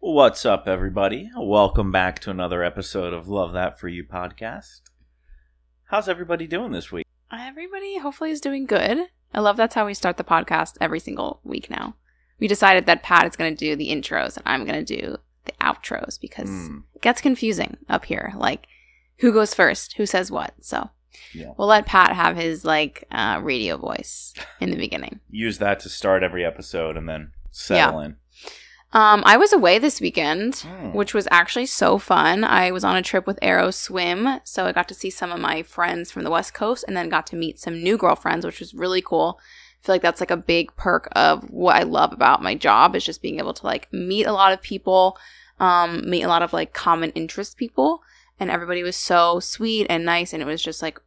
What's up, everybody? Welcome back to another episode of Love That For You podcast. How's everybody doing this week? Everybody hopefully is doing good. I love that's how we start the podcast every single week now. We decided that Pat is going to do the intros and I'm going to do the outros because Mm, it gets confusing up here. Like, who goes first? Who says what? So Yeah. we'll let Pat have his like uh, radio voice in the beginning. use that to start every episode and then settle in. Um, I was away this weekend, Mm. which was actually so fun. I was on a trip with Arrow Swim, so I got to see some of my friends from the West Coast, and then got to meet some new girlfriends, which was really cool. I feel like that's like a big perk of what I love about my job is just being able to like meet a lot of people, um, meet a lot of like common interest people, and everybody was so sweet and nice, and it was just like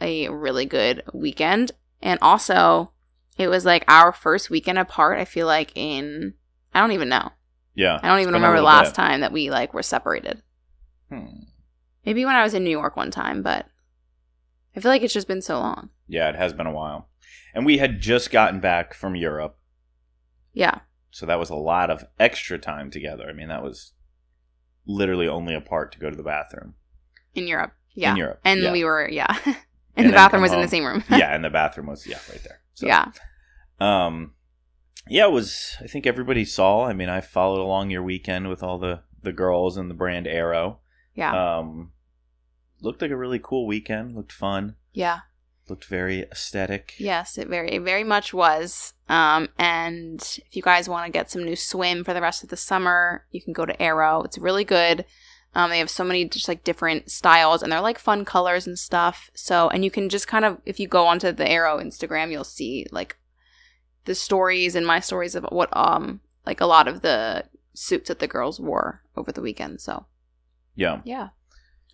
a really good weekend. And also, it was like our first weekend apart. I feel like in I don't even know. Yeah. I don't even remember the last bit. time that we like were separated. Hmm. Maybe when I was in New York one time, but I feel like it's just been so long. Yeah, it has been a while. And we had just gotten back from Europe, Yeah. so that was a lot of extra time together. I mean, that was literally only apart to go to the bathroom. In Europe. Yeah. In Europe. And yeah. we were yeah. And and the bathroom was in the same room. yeah, and the bathroom was yeah, right there. So, yeah. Um, yeah, it was. I think everybody saw. I mean, I followed along your weekend with all the the girls and the brand Arrow. Yeah. Um, looked like a really cool weekend. Looked fun. yeah. Looked very aesthetic. Yes, it very it very much was. Um and if you guys want to get some new swim for the rest of the summer, you can go to Arrow. It's really good. Um, they have so many just like different styles and they're like fun colors and stuff. So, and you can just kind of, if you go onto the Arrow Instagram, you'll see like the stories and my stories of what, um, like a lot of the suits that the girls wore over the weekend. So, Yeah. yeah,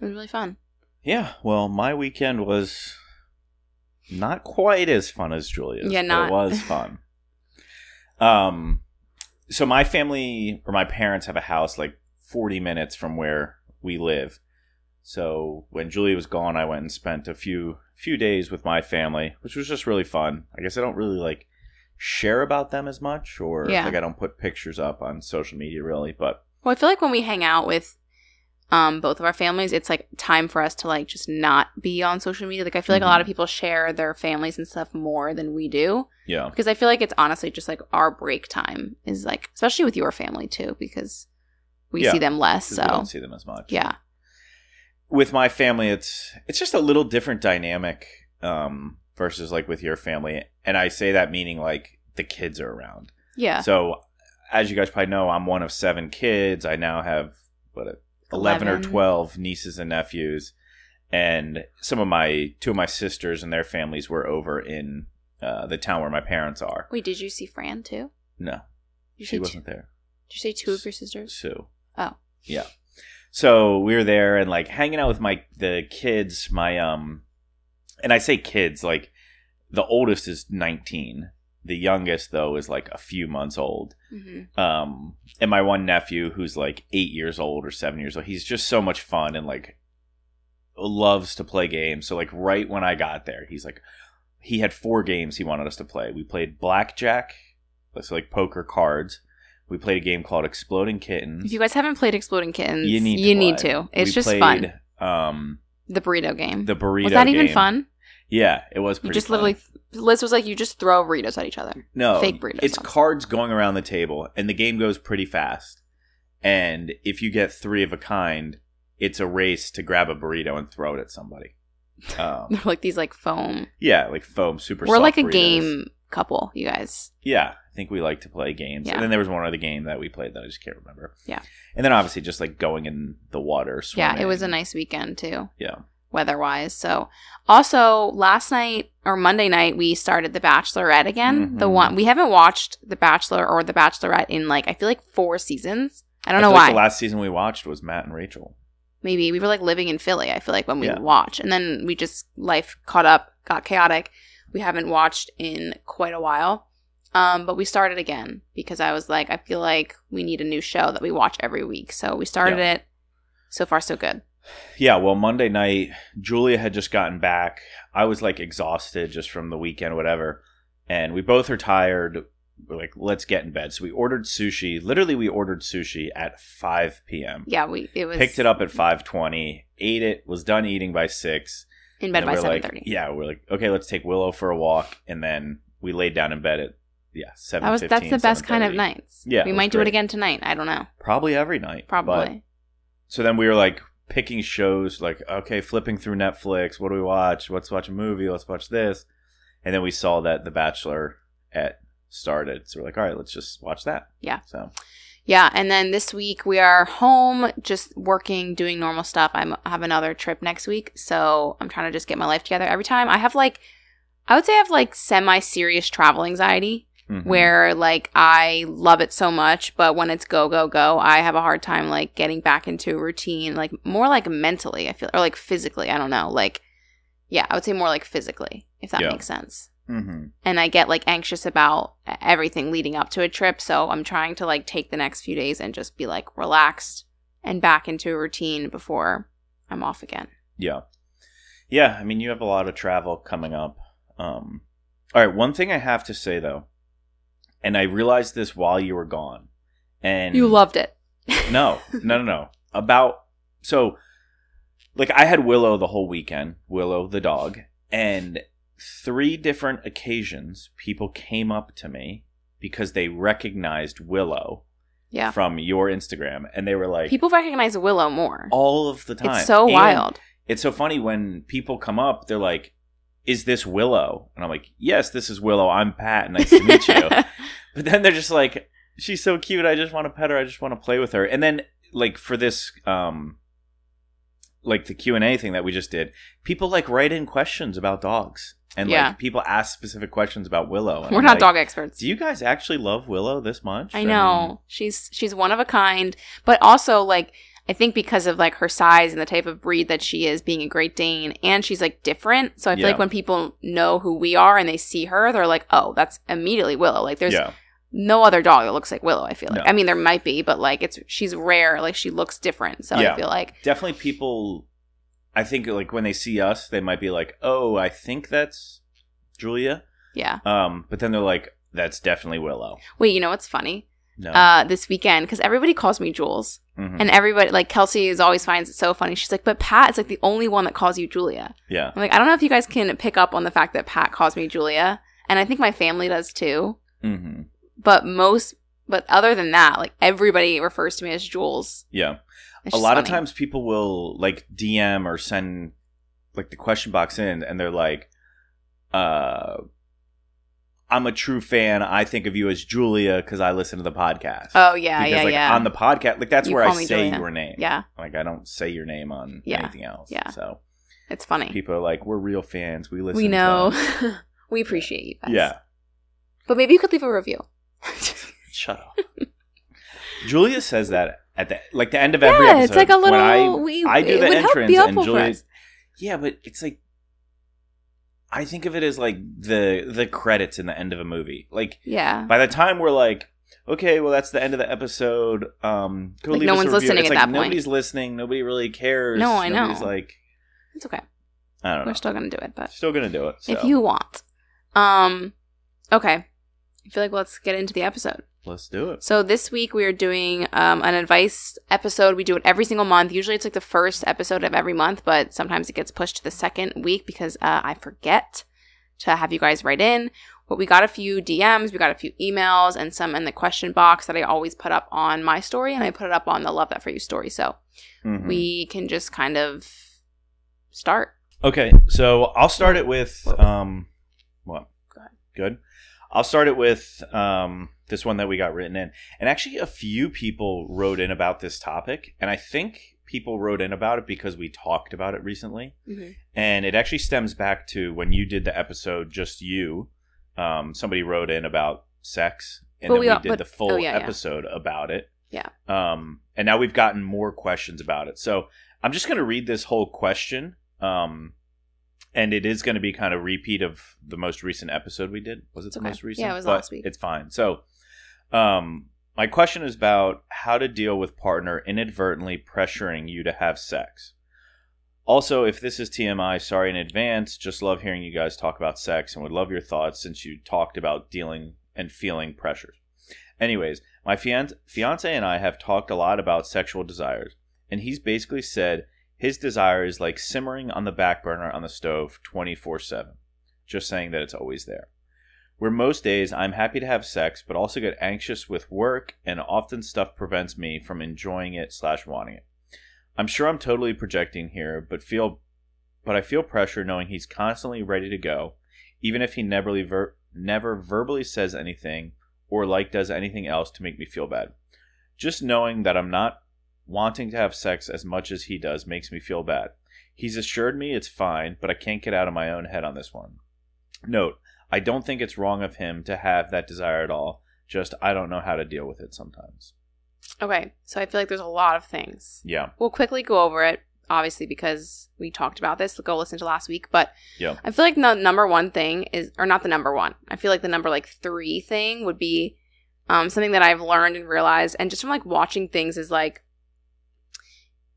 it was really fun. Yeah. Well, my weekend was not quite as fun as Julia's. Yeah, but not- it was fun. um, so my family or my parents have a house like 40 minutes from where we live. So when Julia was gone, I went and spent a few few days with my family, which was just really fun. I guess I don't really like share about them as much, or Yeah. like I don't put pictures up on social media really. But Well, I feel like when we hang out with um both of our families, it's like time for us to like just not be on social media. Like I feel like a lot of Mhm. people share their families and stuff more than we do yeah, because I feel like it's honestly just like our break time is like especially with your family too because we Yeah, see them less, So we don't see them as much. yeah, with my family it's it's just a little different dynamic um versus like with your family and i say that meaning like the kids are around yeah, so as you guys probably know i'm one of seven kids i now have what 11, or 12 nieces and nephews and some of my two of my sisters and their families were over in uh, the town where my parents are Wait, did you see Fran too? no You she wasn't there Did you say two of your sisters? Sue. Oh. Yeah. So we were there and like hanging out with my the kids, my um and I say kids, like the oldest is 19. The youngest though is like a few months old. Mm-hmm. Um and my one nephew who's like 8 years old or 7 years old. He's just so much fun and like loves to play games. So like right when I got there, he's like he had four games he wanted us to play. We played blackjack, so like poker cards. We played a game called Exploding Kittens. If you guys haven't played Exploding Kittens, You need to you need to. It's We just played, fun. Um, The burrito game. the burrito. was that even fun? Yeah, it was. You just fun. literally Liz was like, you just throw burritos at each other. no fake burritos. It's cards going around the table, and the game goes pretty fast. And if you get three of a kind, it's a race to grab a burrito and throw it at somebody. Um, They're like these like foam. yeah, like foam, super. We're like a burritos. game couple, you guys. Yeah, think we like to play games. Yeah. And then there was one other game that we played that I just can't remember. Yeah. And then obviously just like going in the water. Yeah, it was a nice weekend too, Yeah. weather wise. So, also last night or Monday night, we started The Bachelorette again. The Mhm. one we haven't watched The Bachelor or The Bachelorette in like I feel like four seasons. I don't I know why. like the last season we watched was Matt and Rachel. Maybe we were like living in Philly. I feel like when we Yeah. watch, and then we just life caught up, got chaotic. We haven't watched in quite a while. Um, but we started again because I was like, I feel like we need a new show that we watch every week. So we started Yeah. it. So far, so good. Yeah, well, Monday night, Julia had just gotten back. I was like exhausted just from the weekend, whatever. And we both are tired. we're like, let's get in bed. So we ordered sushi. Literally, we ordered sushi at 5 p.m. Yeah, we it was Picked it up at 5:20, ate it, was done eating by six. in bed by we're seven like, thirty. Yeah, we're like, okay, let's take Willow for a walk, and then we laid down in bed at yeah seven. That was that's the best kind of nights. Yeah, we might do it again tonight. I don't know. Probably every night. but- Probably. so then we were like picking shows, like okay, flipping through Netflix. What do we watch? Let's watch a movie. Let's watch this. And then we saw that The Bachelor at started, so we're like, all right, let's just watch that. Yeah. So Yeah, and then this week we are home, just working, doing normal stuff. I'm, I have another trip next week, so I'm trying to just get my life together. Every time I have like, I would say I have like semi-serious travel anxiety, mhm. where like I love it so much, but when it's go go go, I have a hard time like getting back into a routine, like more like mentally. I feel or like physically. I don't know, like yeah, I would say more like physically, if that Yeah. makes sense Mhm. and I get like anxious about everything leading up to a trip. So I'm trying to like take the next few days and just be like relaxed and back into a routine before I'm off again. Yeah. Yeah, I mean you have a lot of travel coming up. Um all right, one thing I have to say though, and I realized this while you were gone. And You loved it. No, no, no, no. About so, like I had Willow the whole weekend. Willow the dog, and three different occasions, people came up to me because they recognized Willow Yeah. from your Instagram, and they were like, People recognize Willow more. all of the time. It's so And wild. It's so funny when people come up, they're like, "Is this Willow?" And I'm like, "Yes, this is Willow. I'm Pat. Nice to meet you." But then they're just like, she's so cute. I just want to pet her. I just want to play with her. And then like for this, um, like the Q and A thing that we just did, people like write in questions about dogs, and Yeah. like people ask specific questions about Willow. And We're I'm not like, dog experts. Do you guys actually love Willow this much? I know. she's she's one of a kind, but also like I think because of like her size and the type of breed that she is, being a Great Dane, and she's like different. So I feel Yeah. like when people know who we are and they see her, they're like, "Oh, that's immediately Willow." Like there's yeah, no other dog that looks like Willow. I feel like. No. I mean, there might be, but like it's she's rare. Like she looks different. So Yeah. I feel like definitely people. I think like when they see us, they might be like, "Oh, I think that's Julia," yeah. um, but then they're like, "That's definitely Willow." Wait, you know what's funny? No, Uh, this weekend because everybody calls me Jules, Mhm. and everybody like Kelsey is always finds it so funny. She's like, "But Pat is like the only one that calls you Julia." yeah, I'm like, I don't know if you guys can pick up on the fact that Pat calls me Julia, and I think my family does too. hmm But most, but other than that, like everybody refers to me as Jules. yeah. It's a lot of times people will like DM or send like the question box in and they're like uh I'm a true fan. I think of you as Julia because I listen to the podcast. Oh yeah, because yeah, like yeah. on the podcast, like that's You where I say Julia. your name. yeah, Like I don't say your name on Yeah. anything else. Yeah. So it's funny. people are like, we're real fans. We listen. we know. them." we appreciate you guys. Yeah. but maybe you could leave a review. Shut up. Julia says that at the like the end of every episode. yeah, it's like a when little. I, we, I do the entrance and Julia. Yeah, but it's like I think of it as like the the credits in the end of a movie. Like Yeah, by the time we're like, okay, well that's the end of the episode. Um, go Like, leave no one's listening It's at like that point. Nobody's listening. Nobody really cares. No, I know. Nobody's like, it's okay. I don't know. We're still gonna do it, but Still gonna do it. So if you want, um, okay. I feel like let's get into the episode. Let's do it. So this week we are doing um, an advice episode. We do it every single month. Usually it's like the first episode of every month, but sometimes it gets pushed to the second week because uh, I forget to have you guys write in. But we got a few DMs, we got a few emails, and some in the question box that I always put up on my story, and I put it up on the Love That For You story. So Mhm. we can just kind of start. Okay, so I'll start it with um, what? Ahead. Good. I'll start it with um this one that we got written in, and actually a few people wrote in about this topic, and I think people wrote in about it because we talked about it recently, and it actually stems back to when you did the episode just you. Um, somebody wrote in about sex, and then we we, did but- the full oh, yeah, yeah. episode about it. Yeah. Um, and now we've gotten more questions about it. So I'm just going to read this whole question. Um, and it is going to be kind of repeat of the most recent episode we did. Was it It's the okay. most recent? Yeah, it was But last week. It's fine. So, um, my question is about how to deal with partner inadvertently pressuring you to have sex. Also, if this is TMI, sorry in advance. Just love hearing you guys talk about sex and would love your thoughts since you talked about dealing and feeling pressures. Anyways, my fian- fiance and I have talked a lot about sexual desires, and he's basically said his desire is like simmering on the back burner on the stove 24 7, just saying that it's always there. Where most days I'm happy to have sex, but also get anxious with work, and often stuff prevents me from enjoying it slash wanting it. I'm sure I'm totally projecting here, but feel, but I feel pressure knowing he's constantly ready to go, even if he never ver- never verbally says anything or like does anything else to make me feel bad. Just knowing that I'm not wanting to have sex as much as he does makes me feel bad. He's assured me it's fine, but I can't get out of my own head on this one. Note, I don't think it's wrong of him to have that desire at all. Just I don't know how to deal with it sometimes. Okay, so I feel like there's a lot of things. Yeah. We'll quickly go over it, obviously, because we talked about this. Go listen to last week. But Yeah. I feel like the number one thing is, or not the number one, I feel like the number like three thing would be um, something that I've learned and realized, and just from like watching things is like,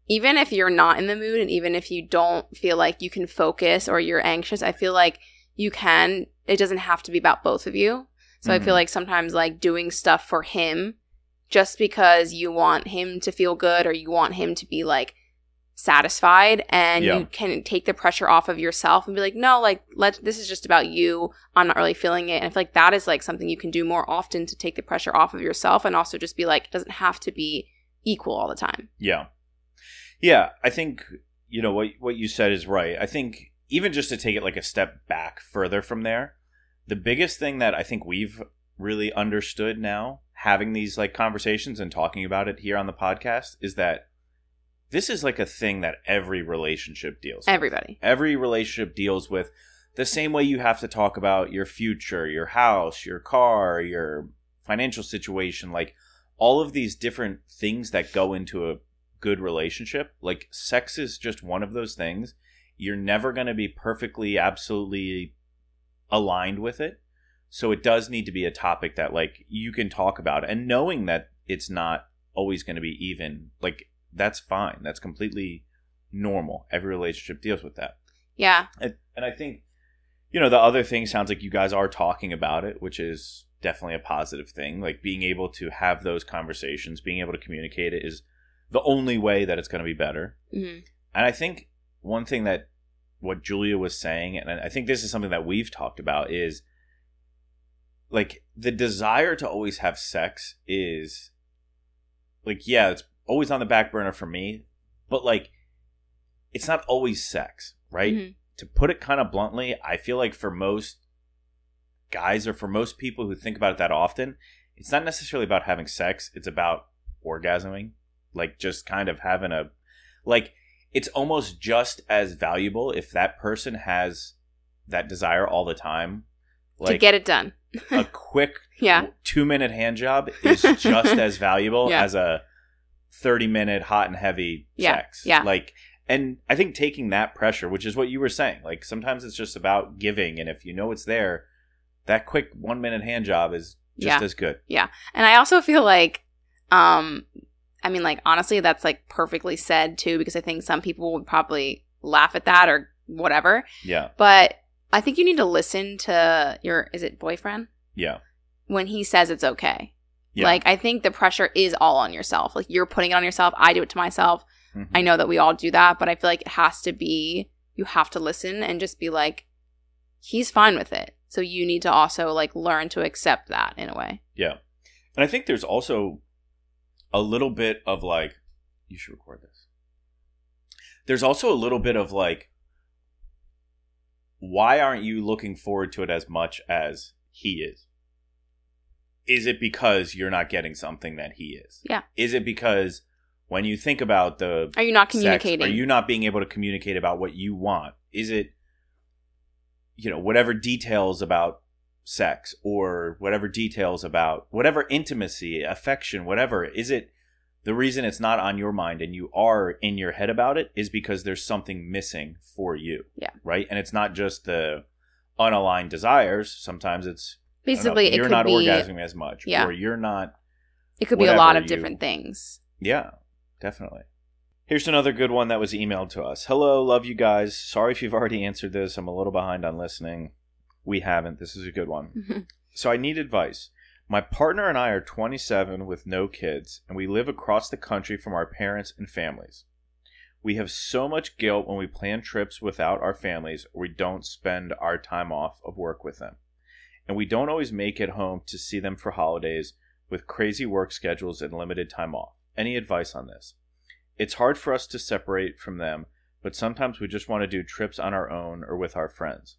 even if you're not in the mood and even if you don't feel like you can focus or you're anxious, I feel like you can, it doesn't have to be about both of you. So I feel Mhm. like sometimes like doing stuff for him just because you want him to feel good or you want him to be like satisfied and Yeah. you can take the pressure off of yourself and be like no like let this is just about you i'm not really feeling it and i feel like that is like something you can do more often to take the pressure off of yourself and also just be like it doesn't have to be equal all the time Yeah. Yeah, I think you know what what you said is right. I think even just to take it like a step back further from there, the biggest thing that I think we've really understood now having these like conversations and talking about it here on the podcast is that this is like a thing that every relationship deals with. everybody every relationship deals with the same way you have to talk about your future, your house, your car, your financial situation, like all of these different things that go into a good relationship. Like sex is just one of those things. You're never going to be perfectly absolutely aligned with it. So it does need to be a topic that like you can talk about and knowing that it's not always going to be even like that's fine. That's completely normal. Every relationship deals with that. yeah And, and I think, you know, the other thing sounds like you guys are talking about it, which is definitely a positive thing. Like being able to have those conversations, being able to communicate it is the only way that it's going to be better. hmm And I think one thing that what Julia was saying, and I think this is something that we've talked about, is like the desire to always have sex is like, yeah, it's always on the back burner for me, but like, it's not always sex, right? Mhm. To put it kind of bluntly, I feel like for most guys or for most people who think about it that often, it's not necessarily about having sex, it's about orgasming, like just kind of having a like it's almost just as valuable if that person has that desire all the time. to get it done a quick yeah two minute hand job is just as valuable Yeah. as a 30 minute hot and heavy Yeah, sex. yeah. Like, and I think taking that pressure, which is what you were saying, like sometimes it's just about giving. And if you know it's there, that quick one minute hand job is just Yeah. as good. Yeah. And I also feel like, um, I mean, like, honestly, that's like perfectly said too, because I think some people would probably laugh at that or whatever. Yeah. But I think you need to listen to your, is it boyfriend? Yeah. When he says it's okay. Yeah. Like, I think the pressure is all on yourself. Like, you're putting it on yourself. I do it to myself. Mhm. I know that we all do that, but I feel like it has to be, you have to listen and just be like, he's fine with it. So you need to also like learn to accept that in a way. Yeah. And I think there's also a little bit of like, you should record this. There's also a little bit of like, why aren't you looking forward to it as much as he is? Is it because you're not getting something that he is? Yeah. Is it because when you think about the Are you not sex, communicating? are you not being able to communicate about what you want? Is it, you know, whatever details about sex or whatever details about whatever intimacy, affection, whatever? Is it the reason it's not on your mind and you are in your head about it is because there's something missing for you? Yeah. Right? And it's not just the unaligned desires. Sometimes it's don't know, Basically, you're not be orgasming as much, Yeah. or you're not it could be a lot of you- different things. yeah, definitely. Here's another good one that was emailed to us. Hello, love you guys. Sorry if you've already answered this. I'm a little behind on listening. We haven't. This is a good one. Mm-hmm. So I need advice. My partner and I are 27 with no kids, and we live across the country from our parents and families. We have so much guilt when we plan trips without our families or we don't spend our time off of work with them. And we don't always make it home to see them for holidays with crazy work schedules and limited time off. Any advice on this? It's hard for us to separate from them, but sometimes we just want to do trips on our own or with our friends.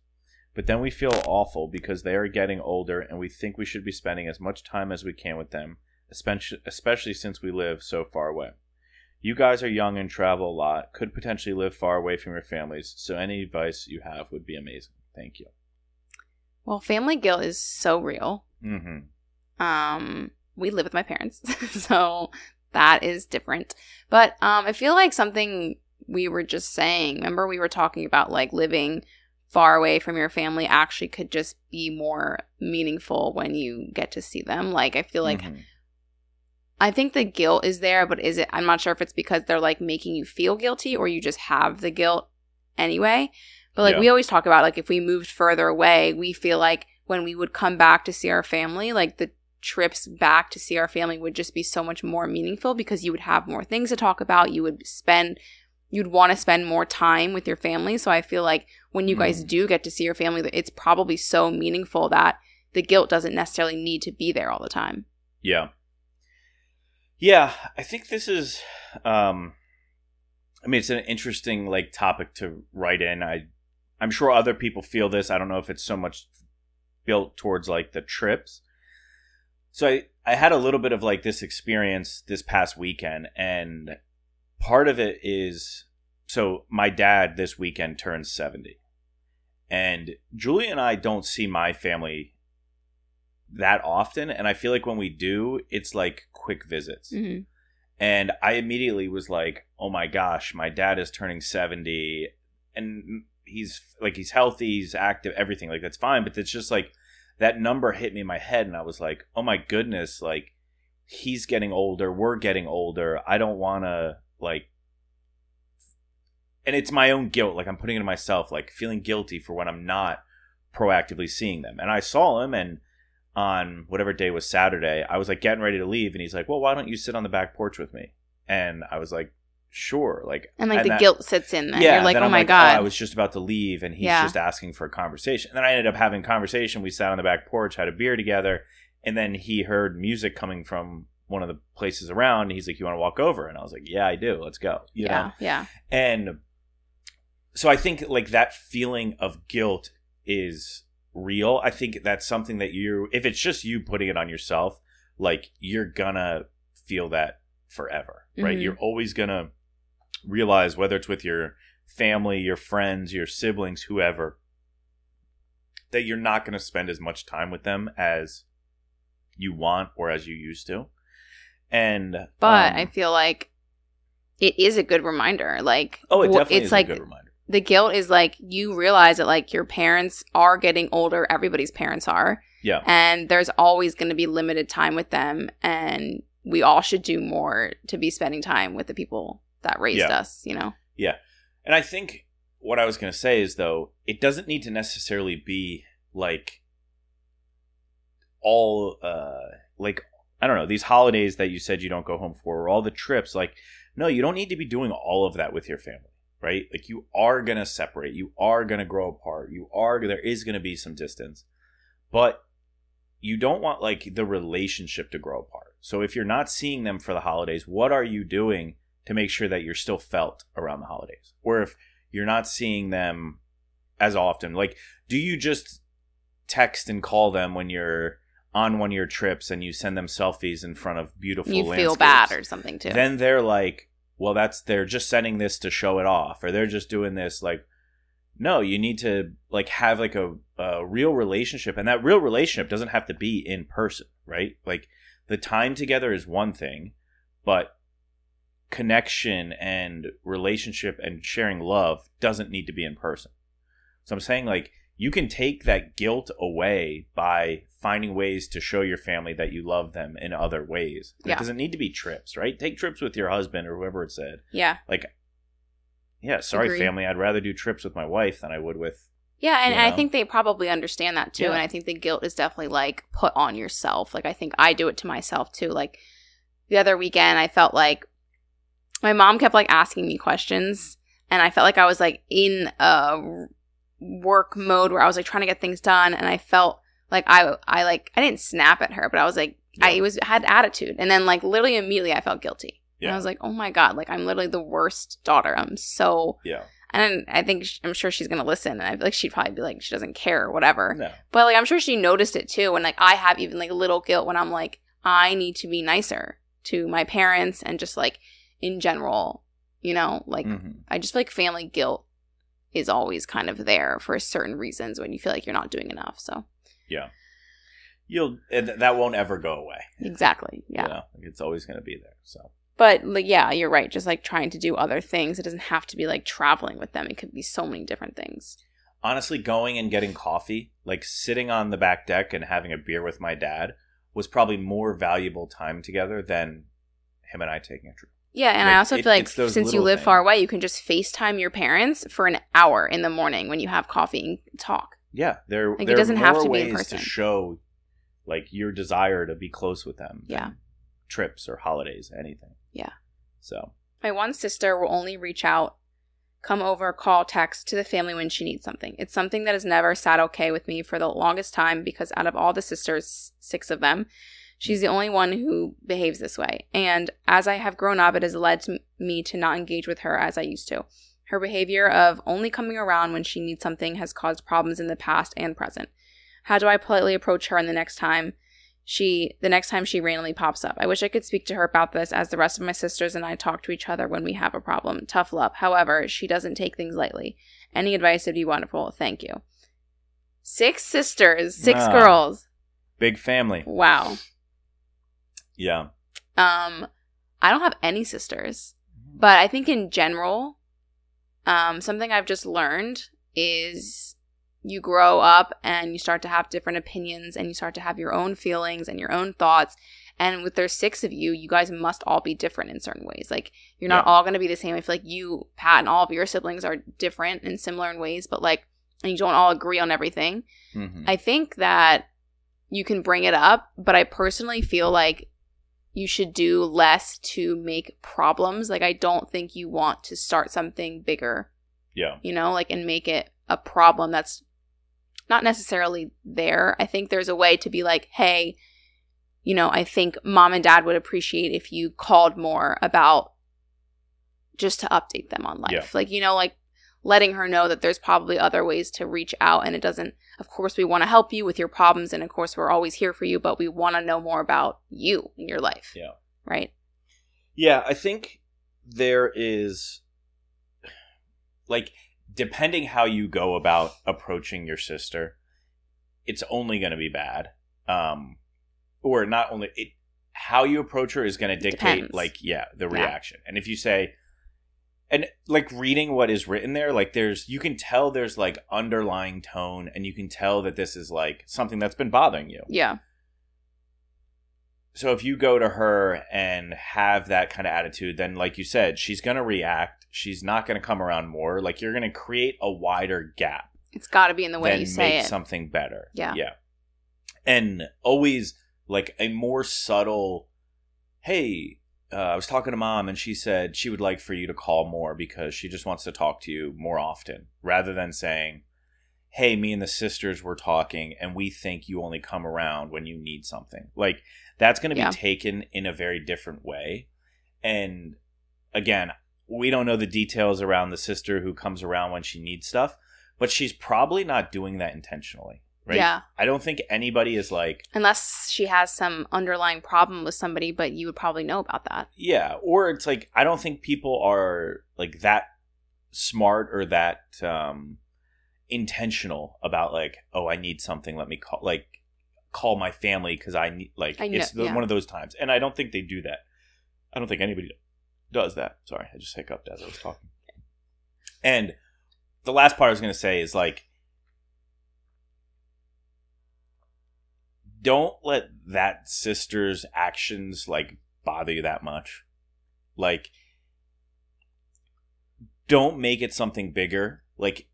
But then we feel awful because they are getting older and we think we should be spending as much time as we can with them, especially, especially since we live so far away. You guys are young and travel a lot, could potentially live far away from your families, so any advice you have would be amazing. Thank you. Well, family guilt is so real. Mm-hmm. Um, we live with my parents, so that is different. But um, I feel like something we were just saying. Remember, we were talking about like living far away from your family actually could just be more meaningful when you get to see them. Like, I feel like Mhm. I think the guilt is there, but is it? I'm not sure if it's because they're like making you feel guilty or you just have the guilt anyway. But like Yeah. we always talk about, like if we moved further away, we feel like when we would come back to see our family, like the trips back to see our family would just be so much more meaningful because you would have more things to talk about. You would spend, you'd want to spend more time with your family. So I feel like when you guys Mhm. do get to see your family, it's probably so meaningful that the guilt doesn't necessarily need to be there all the time. Yeah. Yeah, I think this is um I mean it's an interesting like topic to write in. I I'm sure other people feel this. I don't know if it's so much built towards like the trips. So I I had a little bit of like this experience this past weekend and part of it is so my dad this weekend turns 70. And Julie and I don't see my family that often and I feel like when we do it's like quick visits. hmm And I immediately was like, "Oh my gosh, my dad is turning 70 and he's like he's healthy, he's active, everything. Like that's fine, but it's just like that number hit me in my head and I was like, "Oh my goodness, like he's getting older, we're getting older. I don't want to like and it's my own guilt, like I'm putting it on myself, like feeling guilty for when I'm not proactively seeing them. And I saw him and on whatever day was Saturday, I was like getting ready to leave, and he's like, "Well, why don't you sit on the back porch with me?" And I was like, "Sure." Like, And like the that- guilt sits in there. You're like, oh I'm my like, oh, God. I was just about to leave, and he's Yeah. just asking for a conversation. And then I ended up having a conversation. We sat on the back porch, had a beer together, and then he heard music coming from one of the places around. He's like, "You want to walk over?" And I was like, "Yeah, I do. Let's go." You yeah, know? yeah. And so I think like that feeling of guilt is real. I think that's something that you if it's just you putting it on yourself, like you're gonna feel that forever, right? Mhm. You're always gonna realize whether it's with your family, your friends, your siblings, whoever, that you're not gonna spend as much time with them as you want or as you used to. And But um, I feel like it is a good reminder. Like, oh, it definitely it's is like a good reminder. The guilt is like you realize that like your parents are getting older. Everybody's parents are, Yeah. and there's always going to be limited time with them, and we all should do more to be spending time with the people that raised Yeah. us. You know? Yeah. And I think what I was going to say is, though, it doesn't need to necessarily be like all, uh, like, I don't know, these holidays that you said you don't go home for, or all the trips. Like, no, you don't need to be doing all of that with your family, right? Like, you are going to separate, you are going to grow apart, you are, there is going to be some distance, but you don't want like the relationship to grow apart. So if you're not seeing them for the holidays, what are you doing to make sure that you're still felt around the holidays? Or if you're not seeing them as often, like do you just text and call them when you're on one of your trips and you send them selfies in front of beautiful you feel bad or something too. then they're like, well, that's they're just sending this to show it off, or they're just doing this like. No, you need to like have like a, a real relationship, and that real relationship doesn't have to be in person, right? Like the time together is one thing, but connection and relationship and sharing love doesn't need to be in person. So I'm saying like you can take that guilt away by finding ways to show your family that you love them in other ways. Yeah. It doesn't need to be trips, right? Take trips with your husband or whoever it said. yeah, Like, yeah, sorry, Agreed. family. I'd rather do trips with my wife than I would with Yeah, and You I think they probably understand that too. Yeah. And I think the guilt is definitely like put on yourself. Like I think I do it to myself too. Like the other weekend, I felt like my mom kept like asking me questions, and I felt like I was like in a work mode where I was like trying to get things done, and I felt like I I like I didn't snap at her, but I was like I Yeah. was had attitude, and then like literally immediately I felt guilty. And I was like, oh my god, like I'm literally the worst daughter. I'm so Yeah. and I think sh- I'm sure she's gonna listen, and I feel like she'd probably be like, she doesn't care or whatever. No. But like, I'm sure she noticed it too, and like, I have even like a little guilt when I'm like, I need to be nicer to my parents and just like in general, you know, like Mhm. I just feel like family guilt is always kind of there for certain reasons when you feel like you're not doing enough. So yeah, You'll and that won't ever go away. exactly, yeah. You know? It's always going to be there. So But like, yeah, you're right. Just like trying to do other things. It doesn't have to be like traveling with them. It could be so many different things. honestly, going and getting coffee, like sitting on the back deck and having a beer with my dad, was probably more valuable time together than him and I taking a trip. Yeah, and Like, I also it- feel like since you live far away, you can just FaceTime your parents for an hour in the morning when you have coffee and talk. Yeah, there. it there it doesn't have to be in ways person. to show, like your desire to be close with them. Yeah. trips or holidays, anything. Yeah. So My one sister will only reach out, come over, call, text to the family when she needs something. It's something that has never sat okay with me for the longest time because out of all the sisters, six of them, she's the only one who behaves this way. And as I have grown up, it has led to me to not engage with her as I used to. Her behavior of only coming around when she needs something has caused problems in the past and present. How do I politely approach her in the next time she the next time she randomly pops up? I wish I could speak to her about this as the rest of my sisters and I talk to each other when we have a problem. Tough love. However, she doesn't take things lightly. Any advice would be wonderful. Thank you. Six sisters, six Wow. girls. big family. Wow. Yeah. Um I don't have any sisters. But I think in general, um, something I've just learned is you grow up and you start to have different opinions and you start to have your own feelings and your own thoughts. And with there's six of you, you guys must all be different in certain ways. Like you're not Yeah. all going to be the same. I feel like you, Pat, and all of your siblings are different and similar in ways, but like, and you don't all agree on everything. Mhm. I think that you can bring it up, but I personally feel like you should do less to make problems. Like I don't think you want to start something bigger, yeah. you know, like and make it a problem that's not necessarily there. I think there's a way to be like, "Hey, you know, I think mom and dad would appreciate if you called more about just to update them on life." Yeah. Like, you know, like letting her know that there's probably other ways to reach out and it doesn't of course we want to help you with your problems and of course we're always here for you but we want to know more about you in your life Yeah. right Yeah, I think there is like depending how you go about approaching your sister, it's only going to be bad. Um or not only it how you approach her is going to dictate Depends. like yeah, the Yeah. reaction. And if you say and like reading what is written there, like there's you can tell there's like underlying tone and you can tell that this is like something that's been bothering you. yeah. So if you go to her and have that kind of attitude then like you said she's going to react. She's not going to come around more. Like you're going to create a wider gap it's got to be in the way you say make it. something better. Yeah. yeah. And always like a more subtle hey uh, i was talking to mom and she said she would like for you to call more because she just wants to talk to you more often rather than saying hey me and the sisters were talking and we think you only come around when you need something. Like that's going to be Yeah. taken in a very different way. And again we don't know the details around the sister who comes around when she needs stuff but she's probably not doing that intentionally right? Yeah. I don't think anybody is like unless she has some underlying problem with somebody but you would probably know about that. Yeah or it's like i don't think people are like that smart or that um intentional about like oh i need something let me call like call my family because i need like I know- it's the, yeah. one of those times. And i don't think they do that. I don't think anybody does that. Sorry i just hiccuped as i was talking. And the last part i was going to say is like don't let that sister's actions like bother you that much like don't make it something bigger like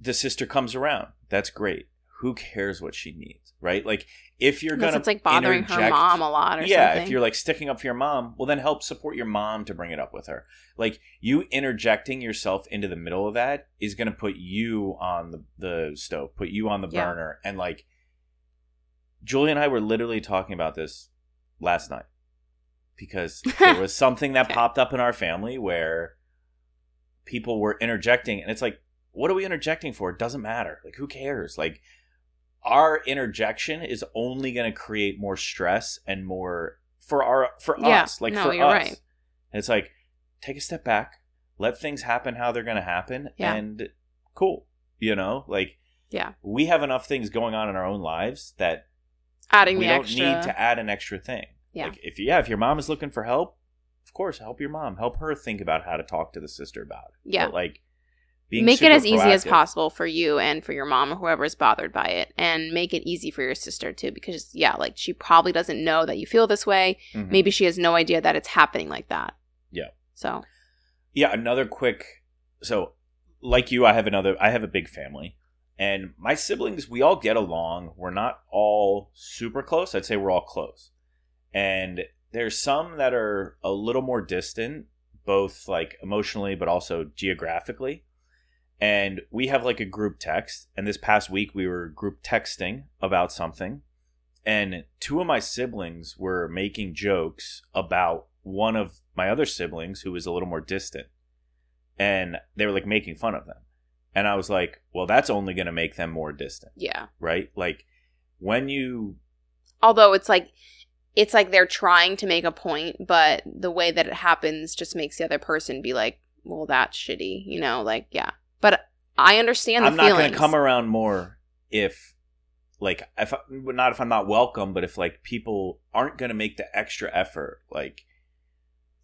the sister comes around. That's great. Who cares what she needs, right? Like if you're Unless gonna it's like bothering her mom a lot or something. yeah, something. if you're like sticking up for your mom, well then help support your mom to bring it up with her. Like you interjecting yourself into the middle of that is going to put you on the, the stove, put you on the Yeah. burner, and like Julie and I were literally talking about this last night because there was something that Okay. popped up in our family where people were interjecting, and it's like, what are we interjecting for? It doesn't matter. Like, who cares? Like, our interjection is only going to create more stress and more for our for Yeah, us. Like no, for us, right. And it's like take a step back, let things happen how they're going to happen, Yeah. and cool. You know, like Yeah. we have enough things going on in our own lives that adding we the don't extra. need to add an extra thing. Yeah. Like if yeah, if your mom is looking for help, of course, help your mom. Help her think about how to talk to the sister about it. Yeah. But like being make it as easy as possible for you and for your mom or whoever is bothered by it and make it easy for your sister too because yeah like she probably doesn't know that you feel this way Mhm. maybe she has no idea that it's happening like that Yeah. so Yeah, another quick so like you, I have another I have a big family. And my siblings, we all get along. We're not all super close. I'd say we're all close. And there's some that are a little more distant, both like emotionally but also geographically. And we have like a group text. And this past week we were group texting about something. And two of my siblings were making jokes about one of my other siblings who was a little more distant and they were like making fun of them. And I was like, well, that's only going to make them more distant, yeah right? Like when you, although it's like it's like they're trying to make a point but the way that it happens just makes the other person be like well that's shitty you know like yeah but i understand the feeling. I'm not going to come around more if, like, if not if I'm not welcome, but if like people aren't going to make the extra effort, like,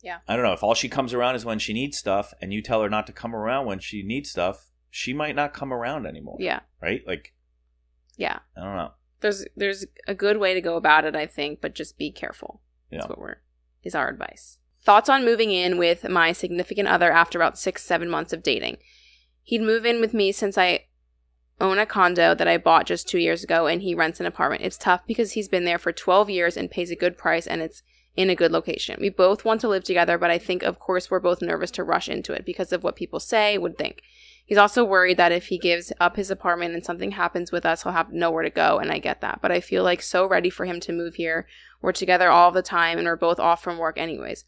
Yeah. I don't know. If all she comes around is when she needs stuff, and you tell her not to come around when she needs stuff, she might not come around anymore. yeah Right? Like, yeah I don't know. there's there's a good way to go about it i think but just be careful Yeah. That's what we're is our advice. Thoughts on moving in with my significant other after about six, seven months of dating. He'd move in with me since I own a condo that I bought just two years ago and he rents an apartment. It's tough because he's been there for 12 years and pays a good price and it's in a good location. We both want to live together, but I think, of course, we're both nervous to rush into it because of what people say, would think. He's also worried that if he gives up his apartment and something happens with us, he'll have nowhere to go, and I get that. But I feel like so ready for him to move here. We're together all the time and we're both off from work anyways.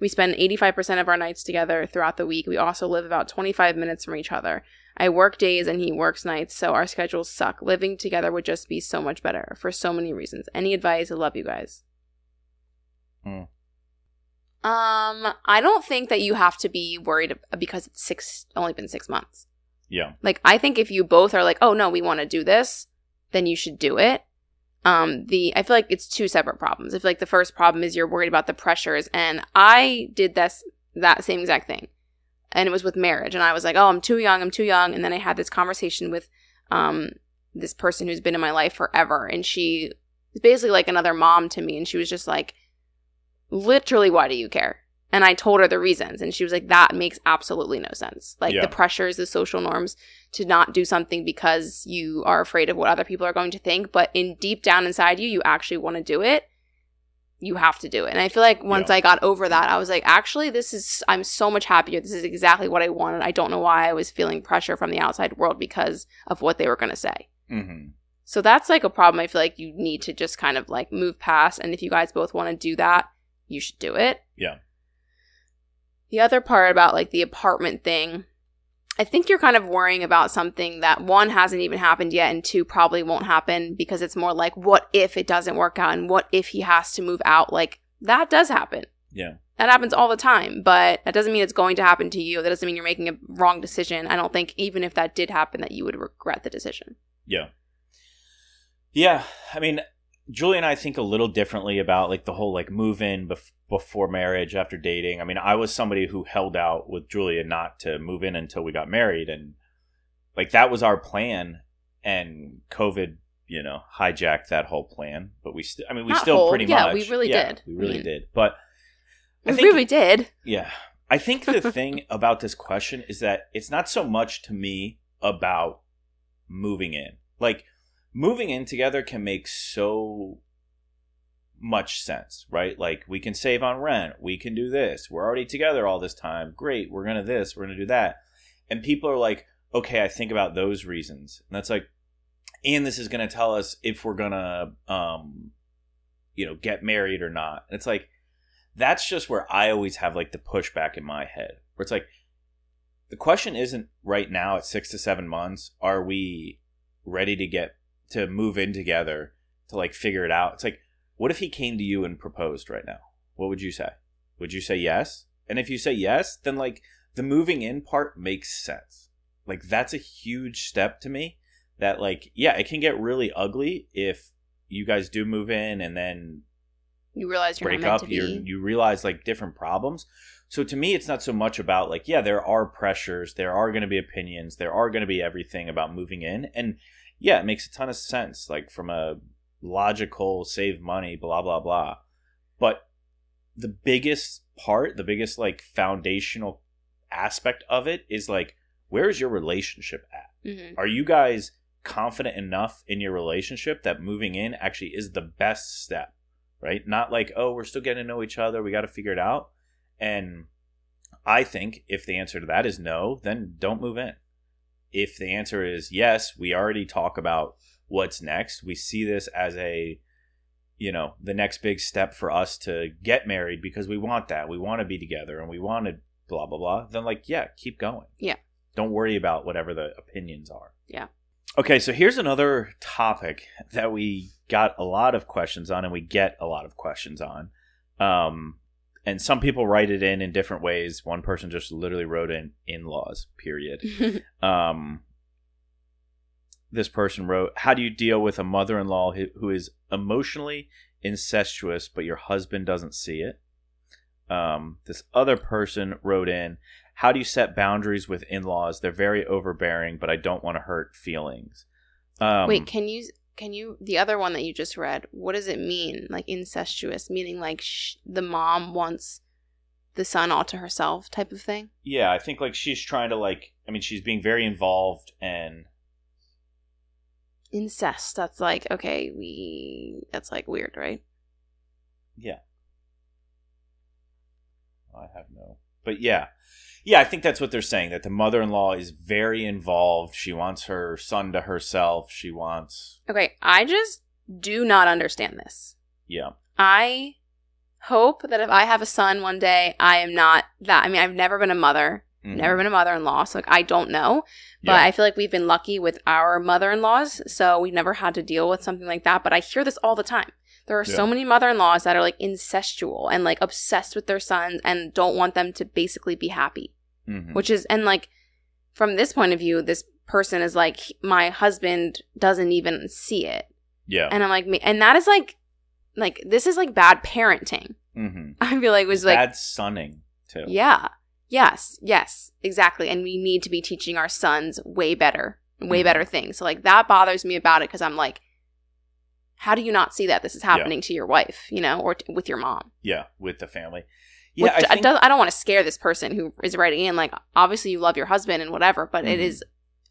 We spend 85% of our nights together throughout the week. We also live about 25 minutes from each other. I work days and he works nights, so our schedules suck. Living together would just be so much better for so many reasons. Any advice? I love you guys. Hmm. Um, I don't think that you have to be worried because it's six only been 6 months. Yeah. Like I think if you both are like, "Oh no, we want to do this," then you should do it. Um the I feel like it's two separate problems. I feel like the first problem is you're worried about the pressures and I did this that same exact thing. And it was with marriage and I was like, "Oh, I'm too young, I'm too young." And then I had this conversation with um this person who's been in my life forever and she is basically like another mom to me and she was just like literally why do you care? And I told her the reasons, and she was like, that makes absolutely no sense. Like Yeah. the pressures, the social norms to not do something because you are afraid of what other people are going to think, but in deep down inside you, you actually want to do it. You have to do it. And I feel like once Yeah. I got over that, I was like, actually, this is, I'm so much happier. This is exactly what I wanted. I don't know why I was feeling pressure from the outside world because of what they were going to say. Mm-hmm. So that's like a problem I feel like you need to just kind of like move past. And if you guys both want to do that, you should do it. Yeah. The other part about like the apartment thing, I think you're kind of worrying about something that one hasn't even happened yet and two probably won't happen because it's more like what if it doesn't work out and what if he has to move out? Like that does happen. Yeah. That happens all the time, but that doesn't mean it's going to happen to you. That doesn't mean you're making a wrong decision. I don't think even if that did happen that you would regret the decision. Yeah. Yeah. I mean, Julie and I think a little differently about like the whole like move in bef- before marriage, after dating. I mean, I was somebody who held out with Julia not to move in until we got married. And like that was our plan. And COVID, you know, hijacked that whole plan. But we still, I mean, we Not still whole. pretty Yeah, much. we really yeah, did. We really I mean- did. But I We think- really did. yeah. I think the thing about this question is that it's not so much to me about moving in. Like moving in together can make so much sense, right? Like we can save on rent, we can do this. We're already together all this time. Great, we're going to this, we're going to do that. And people are like, "Okay, I think about those reasons." And that's like and this is going to tell us if we're going to um you know, get married or not. And it's like that's just where I always have like the pushback in my head. Where it's like the question isn't right now at 6 to 7 months, are we ready to get to move in together to like figure it out? It's like what if he came to you and proposed right now? What would you say? Would you say yes? And if you say yes, then like the moving in part makes sense. Like that's a huge step to me that like yeah, it can get really ugly if you guys do move in and then You realize you're break up you you realize like different problems so to me it's not so much about like yeah there are pressures there are going to be opinions there are going to be everything about moving in and yeah it makes a ton of sense like from a logical save money blah blah blah. But the biggest part the biggest like foundational aspect of it is like where's your relationship at? Mhm. are you guys confident enough in your relationship that moving in actually is the best step right? Not like oh we're still getting to know each other we got to figure it out. And i think if the answer to that is no then don't move in if the answer is yes we already talk about what's next. We see this as a you know the next big step for us to get married because we want that. We want to be together and we want to blah blah blah. Then like yeah keep going. Yeah. don't worry about whatever the opinions are. Yeah. okay so here's another topic that we got a lot of questions on and we get a lot of questions on. Um and some people write it in in different ways one person just literally wrote in in-laws period um, this person wrote, "How do you deal with a mother-in-law who who is emotionally incestuous, but your husband doesn't see it?" Um, this other person wrote in, "How do you set boundaries with in-laws? They're very overbearing, but I don't want to hurt feelings." Um, Wait, can you can you the other one that you just read? What does it mean? Like incestuous, meaning like sh- the mom wants the son all to herself, type of thing. yeah, I think like she's trying to like, I mean, she's being very involved and Incest. That's like okay, we. That's like weird, right? Yeah. I have no. But yeah. Yeah, I think that's what they're saying that the mother-in-law is very involved. She wants her son to herself. She wants Okay, I just do not understand this. yeah. I hope that if I have a son one day, I am not that. I mean, I've never been a mother, Mhm. never been a mother-in-law, so like I don't know. But Yeah. I feel like we've been lucky with our mother-in-laws, so we've never had to deal with something like that. But I hear this all the time. There are so many mother-in-laws that are like incestual and like obsessed with their sons and don't want them to basically be happy. Mhm. Which is and like from this point of view, this person is like my husband doesn't even see it. yeah. And I'm like me and that is like like this is like bad parenting. mm-hmm. I feel like it was like bad sunning too. yeah. Yes, yes, exactly. And we need to be teaching our sons way better, way Mhm. better things. So like that bothers me about it because I'm like, how do you not see that this is happening to your wife, you know, or t- with your mom? Yeah, with the family. Which Yeah, I I, think, I don't want to scare this person who is writing in. Like, obviously you love your husband and whatever, but it Mhm. is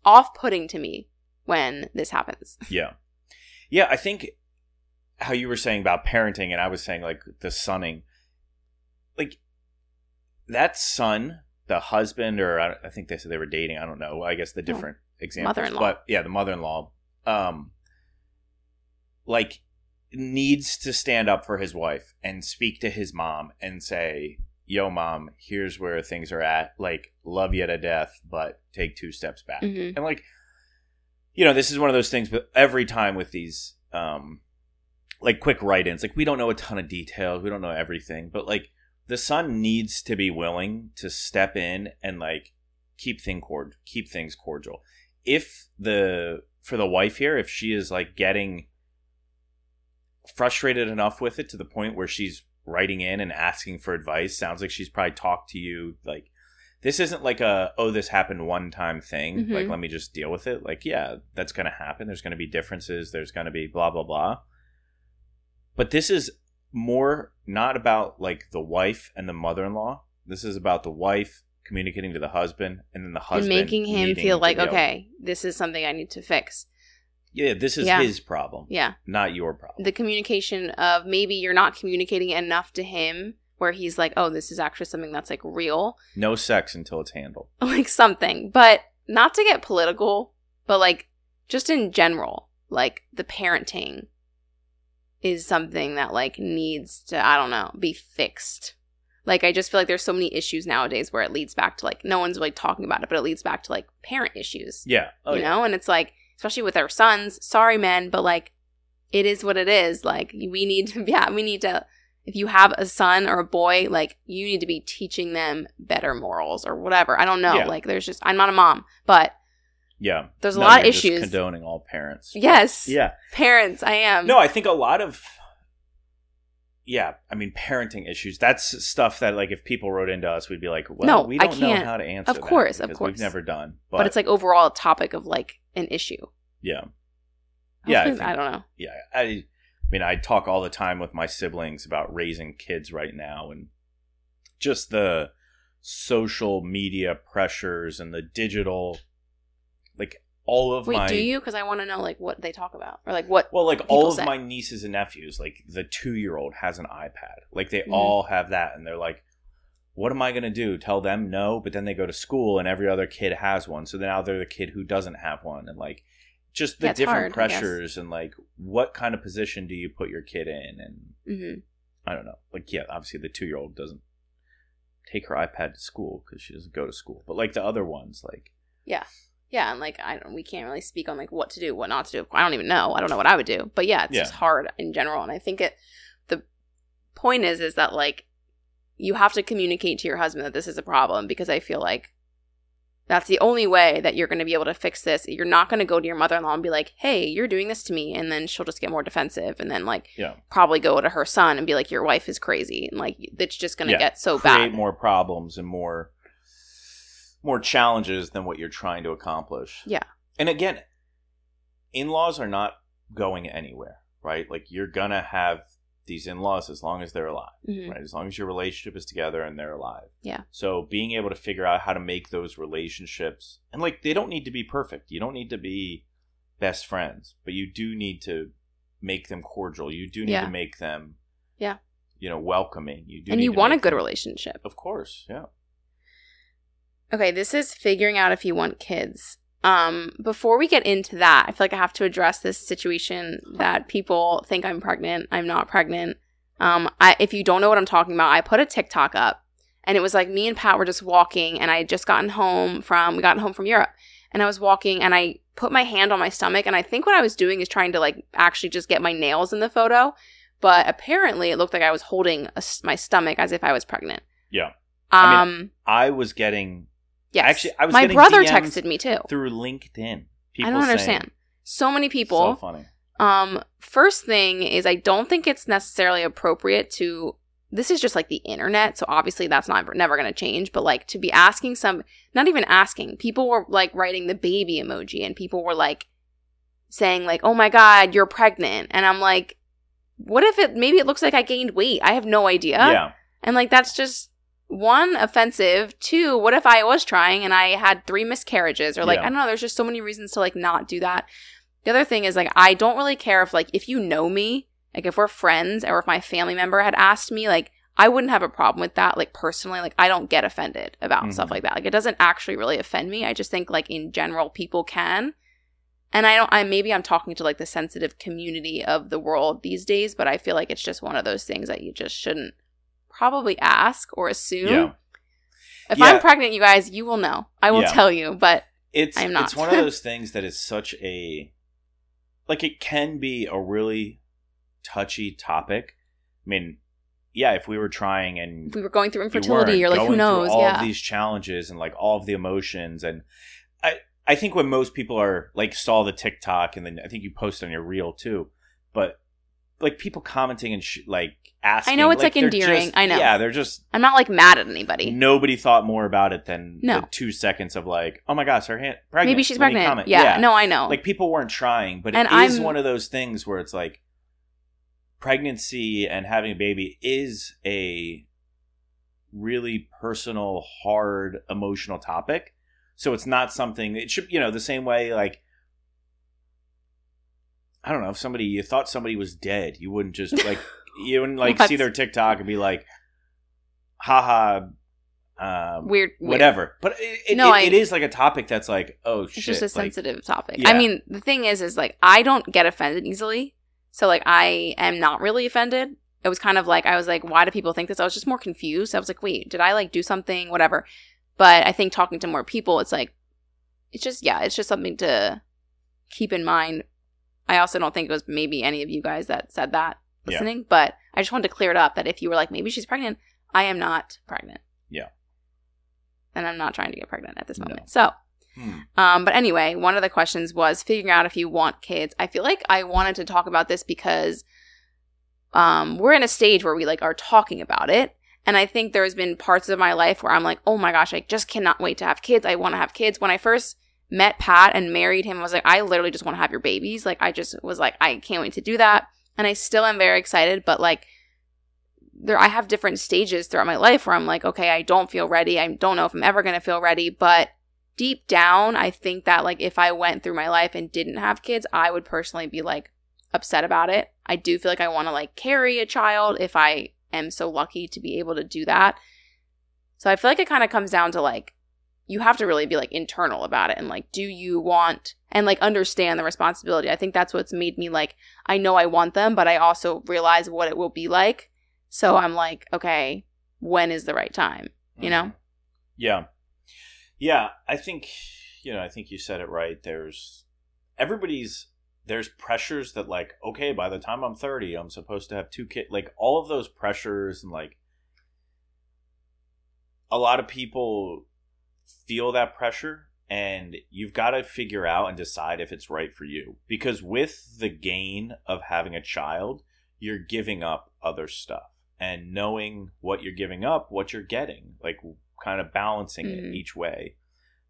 off-putting to me when this happens. Yeah. Yeah, I think how you were saying about parenting and I was saying like the sunning like that son, the husband or I, I think they said they were dating, I don't know. I guess the different examples. Mother-in-law. But yeah, the mother-in-law um like needs to stand up for his wife and speak to his mom and say, "Yo mom, here's where things are at. Like love you to death, but take two steps back." hmm and like you know this is one of those things but every time with these um like quick write-ins like we don't know a ton of details we don't know everything but like the son needs to be willing to step in and like keep thing cord keep things cordial if the for the wife here if she is like getting frustrated enough with it to the point where she's writing in and asking for advice. Sounds like she's probably talked to you like this isn't like a oh this happened one time thing. Mhm. like let me just deal with it. Like yeah that's going to happen. There's going to be differences. There's going to be blah blah blah. But this is more not about like the wife and the mother-in-law. This is about the wife communicating to the husband, and then the and husband making him feel like okay this is something i need to fix yeah, this is Yeah. his problem, yeah not your problem. the communication of maybe you're not communicating enough to him where he's like oh this is actually something that's like real no sex until it's handled. like something but not to get political but like just in general like the parenting is something that like needs to i don't know be fixed like i just feel like there's so many issues nowadays where it leads back to like no one's really talking about it but it leads back to like parent issues Yeah, oh, you yeah. know and it's like especially with our sons sorry men but like it is what it is like we need to yeah we need to if you have a son or a boy like you need to be teaching them better morals or whatever i don't know Yeah. like there's just i'm not a mom but yeah. there's a No, lot of issues condoning all parents. yes Yeah. parents i am No, I think a lot of yeah, I mean parenting issues. That's stuff that like if people wrote into us, we'd be like, well, No, we I don't know can't. how to answer. Of course, of course. we've never done. But, but, it's like overall a topic of like an issue yeah, Yeah, I think- I don't know yeah. I, I mean, I talk all the time with my siblings about raising kids right now, and just the social media pressures and the digital, like all of wait my. do you because i want to know like what they talk about or like what Well, like all of say. my nieces and nephews, like the two year old has an iPad. Like they Mhm. all have that, and they're like, "What am I gonna do? Tell them no?" But then they go to school, and every other kid has one. So then now they're the kid who doesn't have one, and like just the Yeah, different hard, pressures and like what kind of position do you put your kid in? And hmm I don't know. Like yeah, obviously the two year old doesn't take her iPad to school because she doesn't go to school. But like the other ones, like yeah and like i don't we can't really speak on like what to do what not to do. I don't even know. I don't know what i would do. But yeah it's Yeah. just hard in general. And i think it the point is is that like you have to communicate to your husband that this is a problem because i feel like that's the only way that you're going to be able to fix this. You're not going to go to your mother-in-law and be like hey you're doing this to me and then she'll just get more defensive and then like yeah, probably go to her son and be like your wife is crazy and like it's just going to Yeah. get so create bad. more problems and more more challenges than what you're trying to accomplish. Yeah. And again, in-laws are not going anywhere, right? Like you're gonna have these in-laws as long as they're alive, Mhm. right? As long as your relationship is together and they're alive. Yeah. So being able to figure out how to make those relationships and like they don't need to be perfect. You don't need to be best friends, but you do need to make them cordial. You do need Yeah. to make them Yeah. You know, welcoming. You do and you want a good them- relationship Of course, yeah. Okay, this is figuring out if you want kids. Um, before we get into that, I feel like I have to address this situation that people think I'm pregnant. I'm not pregnant. Um, I, if you don't know what I'm talking about, I put a TikTok up, and it was like me and Pat were just walking, and I had just gotten home from we gotten home from Europe, and I was walking, and I put my hand on my stomach, and I think what I was doing is trying to like actually just get my nails in the photo, but apparently it looked like I was holding a my stomach as if I was pregnant. Yeah. Um. I mean, I was getting yes. actually, I was my brother DMs texted me too. through LinkedIn. People I don't saying- understand. So many people. So funny. um, first thing is I don't think it's necessarily appropriate to. This is just like the internet, so obviously that's not never going to change. But like to be asking some, not even asking, people were like writing the baby emoji, and people were like saying like, "Oh my god, you're pregnant," and I'm like, "What if it? Maybe it looks like I gained weight. I have no idea." yeah. And like that's just one offensive. Two, what if I was trying and I had three miscarriages or like Yeah. I don't know, there's just so many reasons to like not do that. The other thing is like I don't really care if like if you know me, like if we're friends or if my family member had asked me, like I wouldn't have a problem with that like personally. Like I don't get offended about stuff Mhm. like that. Like it doesn't actually really offend me. I just think like in general people can. And I don't I maybe I'm talking to like the sensitive community of the world these days, but I feel like it's just one of those things that you just shouldn't probably ask or assume. Yeah. If Yeah. I'm pregnant, you guys, you will know. I will Yeah. tell you, but It's I'm not. it's one of those things that is such a like it can be a really touchy topic. I mean, yeah, if we were trying and if we were going through infertility, you're like, who knows? all Yeah. of these challenges and like all of the emotions and I I think when most people are like saw the TikTok and then I think you posted on your reel too, but like people commenting and sh- like asking. I know it's, like, they're endearing. just- I know. Yeah, they're just I'm not like mad at anybody. nobody thought more about it than No. the two seconds of like, oh my gosh, her hand pregnant. Maybe she's Let pregnant. comment. Yeah, no, I know. like people weren't trying, but it And is I'm- one of those things where it's like pregnancy and having a baby is a really personal, hard, emotional topic. So it's not something it should you know the same way like I don't know if somebody you thought somebody was dead, you wouldn't just like you wouldn't like see their TikTok and be like, haha, um, Weird, weird. whatever. But it, it, No, it- I- it is like a topic that's like, oh It's shit, just a like, sensitive topic. Yeah. I mean, the thing is, is like I don't get offended easily. So like I am not really offended. It was kind of like I was like, why do people think this? I was just more confused. I was like, wait, did I like do something? Whatever. But I think talking to more people, it's like, it's just yeah, it's just something to keep in mind. I also don't think it was maybe any of you guys that said that Yeah. listening, but I just wanted to clear it up that if you were like, maybe she's pregnant, I am not pregnant. Yeah. And I'm not trying to get pregnant at this No. moment. So hmm, um, but anyway, one of the questions was figuring out if you want kids. I feel like I wanted to talk about this because um, we're in a stage where we like are talking about it, and I think there's been parts of my life where I'm like, oh my gosh, I just cannot wait to have kids. I want to have kids. When I first met Pat and married him, I was like, I literally just want to have your babies. Like, I just was like, I can't wait to do that, and I still am very excited. But like, there, I have different stages throughout my life where I'm like, okay, I don't feel ready. I don't know if I'm ever gonna feel ready, but deep down, I think that like if I went through my life and didn't have kids, I would personally be like upset about it. I do feel like I want to like carry a child if I am so lucky to be able to do that. So I feel like it kind of comes down to like you have to really be like internal about it and like do you want and like understand the responsibility. I think that's what's made me like I know I want them, but I also realize what it will be like. So I'm like, okay, when is the right time? You know? Mm-hmm. Yeah. Yeah, I think you know, I think you said it right. There's everybody's there's pressures that like, okay, by the time I'm 30, I'm supposed to have two kids. Like all of those pressures and like a lot of people feel that pressure and you've got to figure out and decide if it's right for you because with the gain of having a child, you're giving up other stuff and knowing what you're giving up, what you're getting, like kind of balancing Mhm. it each way.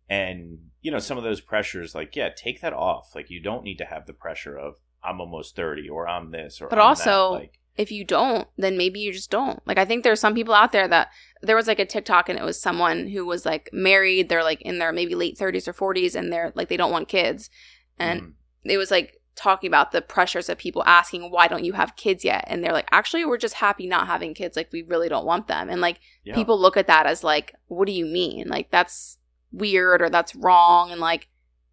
And you know, some of those pressures, like yeah, take that off. Like you don't need to have the pressure of I'm almost thirty or I'm this or But I'm also, that. like if you don't, then maybe you just don't. Like I think there's some people out there that there was like a TikTok and it was someone who was like married, they're like in their maybe late 30s or 40s and they're like they don't want kids. And mm, it was like talking about the pressures of people asking why don't you have kids yet and they're like actually we're just happy not having kids like we really don't want them and like yeah. people look at that as like what do you mean like that's weird or that's wrong and like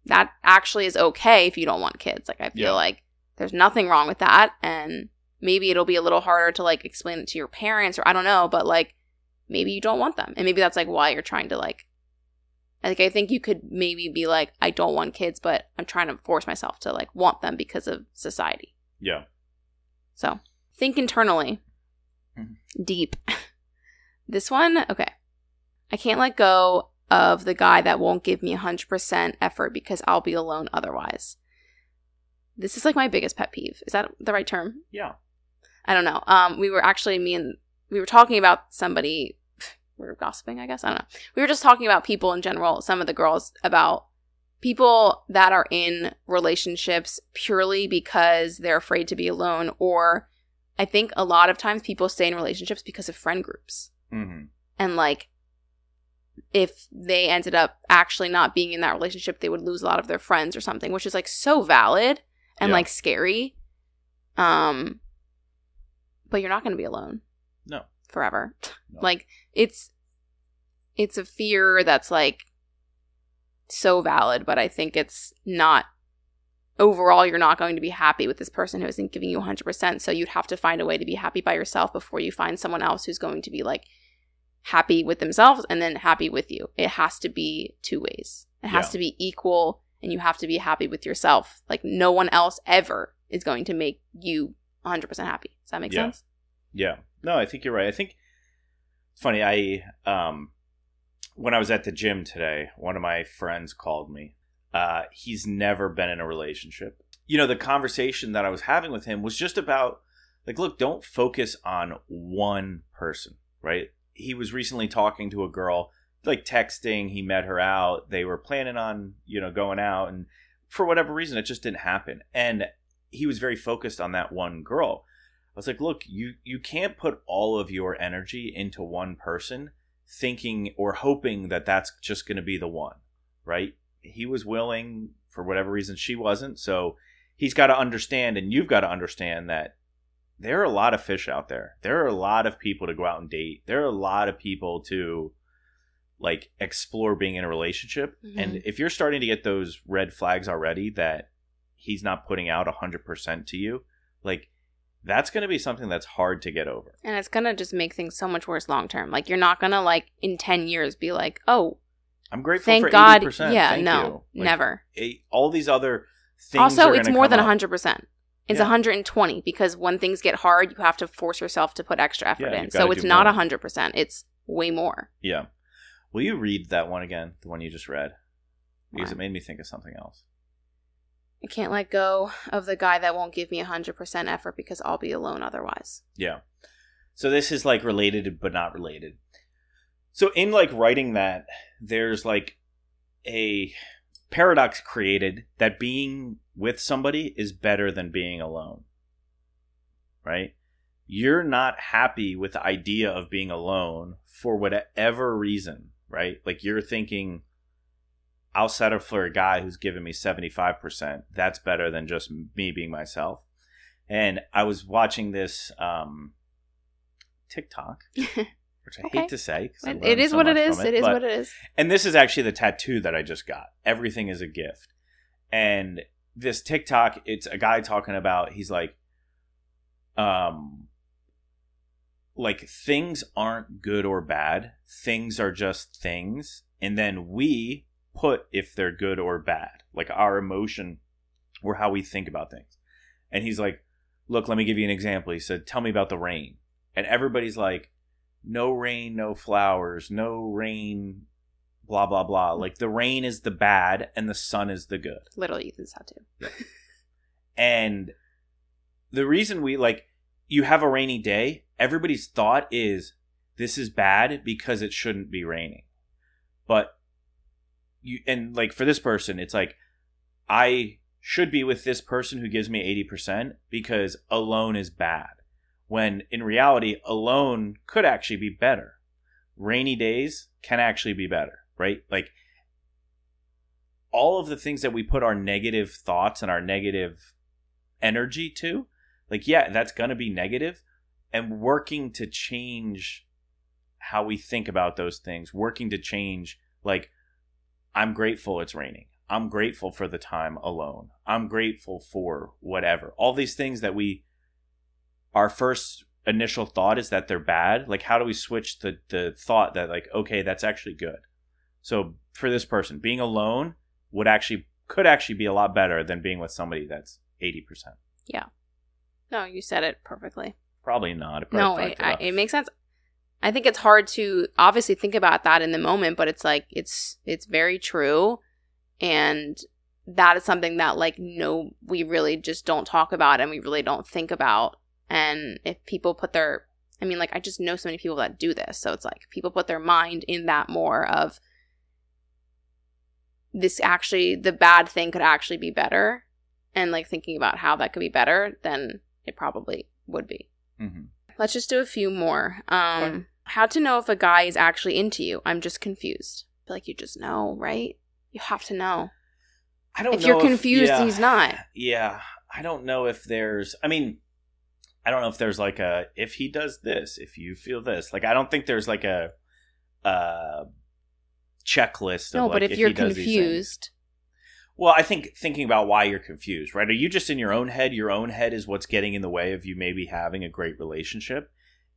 that actually is okay if you don't want kids like i feel Yeah. like there's nothing wrong with that and maybe it'll be a little harder to like explain it to your parents or i don't know but like maybe you don't want them and maybe that's like why you're trying to like like i think you could maybe be like i don't want kids but i'm trying to force myself to like want them because of society yeah. so think internally, Mhm. deep. this one, okay. I can't let go of the guy that won't give me 100% effort because I'll be alone otherwise. This is like my biggest pet peeve. Is that the right term? Yeah. I don't know. Um, we were actually me and we were talking about somebody. We were gossiping, I guess. I don't know. We were just talking about people in general. Some of the girls about people that are in relationships purely because they're afraid to be alone, or I think a lot of times people stay in relationships because of friend groups, hmm and like if they ended up actually not being in that relationship, they would lose a lot of their friends or something, which is like so valid and Yeah. like scary. Um, but you're not going to be alone No. forever. No. Like it's it's a fear that's like so valid, but I think it's not overall you're not going to be happy with this person who isn't giving you 100%, so you'd have to find a way to be happy by yourself before you find someone else who's going to be like happy with themselves and then happy with you. It has to be two ways. It has Yeah. to be equal and you have to be happy with yourself. Like no one else ever is going to make you 100% happy. Does that make Yeah. sense? Yeah. No, I think you're right. I think it's funny. I um when I was at the gym today, one of my friends called me. Uh, he's never been in a relationship. You know, the conversation that I was having with him was just about like, look, don't focus on one person, right? He was recently talking to a girl, like texting. He met her out. They were planning on, you know, going out, and for whatever reason, it just didn't happen. And he was very focused on that one girl. I was like, look, you you can't put all of your energy into one person, thinking or hoping that that's just going to be the one, right? He was willing for whatever reason, she wasn't. So he's got to understand, and you've got to understand that there are a lot of fish out there. There are a lot of people to go out and date. There are a lot of people to like explore being in a relationship. Mhm. And if you're starting to get those red flags already that he's not putting out 100% to you, like that's going to be something that's hard to get over. And it's gonna just make things so much worse long term. Like you're not gonna like in ten years be like, oh, I'm grateful thank for God. 80%. Yeah, Thank no. Like, never. all these other things Also, it's more than up. hundred percent. It's Yeah. 120 because when things get hard, you have to force yourself to put extra effort Yeah, in. So it's not more. 100%. It's way more. Yeah. Will you read that one again? The one you just read? Because Why? it made me think of something else. I can't let go of the guy that won't give me 100% effort because I'll be alone otherwise. Yeah. So this is like related but not related. So in like writing that, there's like a paradox created that being with somebody is better than being alone. Right? You're not happy with the idea of being alone for whatever reason, right? Like you're thinking I'll settle for a guy who's giving me 75%. That's better than just me being myself. And I was watching this um, TikTok, which I Okay. hate to say. It- it is so what it is. from It is but- what it is. and this is actually the tattoo that I just got. Everything is a gift. And this TikTok, it's a guy talking about he's like um like things aren't good or bad. Things are just things. And then we put if they're good or bad. Like our emotion or how we think about things. And he's like, "Look, let me give you an example." He said, "Tell me about the rain." And everybody's like, "No rain, no flowers, no rain, blah blah blah." Mm. Like the rain is the bad and the sun is the good. Literally, Ethan's tattoo. And the reason we like you have a rainy day, everybody's thought is this is bad because it shouldn't be raining. But you and like for this person, it's like I should be with this person who gives me 80% because alone is bad. When in reality, alone could actually be better. Rainy days can actually be better, right? Like all of the things that we put our negative thoughts and our negative energy to, like, yeah, that's going to be negative, And working to change how we think about those things, working to change, like, I'm grateful it's raining. I'm grateful for the time alone. I'm grateful for whatever. All these things that we, our first initial thought is that they're bad. Like, how do we switch the, the thought that, like, okay, that's actually good? So for this person, being alone would actually, could actually be a lot better than being with somebody that's 80%. Yeah. No, you said it perfectly. Probably not. It No, probably it I, it makes sense. I think it's hard to obviously think about that in the moment, but it's like it's it's very true, and that is something that like no, we really just don't talk about and we really don't think about. And if people put their, I mean, like I just know so many people that do this, so it's like people put their mind in that more of this actually the bad thing could actually be better, and like thinking about how that could be better, then it probably would be. Mhm. Let's just do a few more. Um, Fine. how to know if a guy is actually into you? I'm just confused. I feel like you just know, right? You have to know. I don't If you're confused, yeah. he's not. Yeah, I don't know if there's. I mean, I don't know if there's like a if he does this, if you feel this. Like, I don't think there's like a uh checklist. Of No, like, but if, he you're confused, Well, I think thinking about why you're confused, right? Are you just in your own head? Your own head is what's getting in the way of you maybe having a great relationship.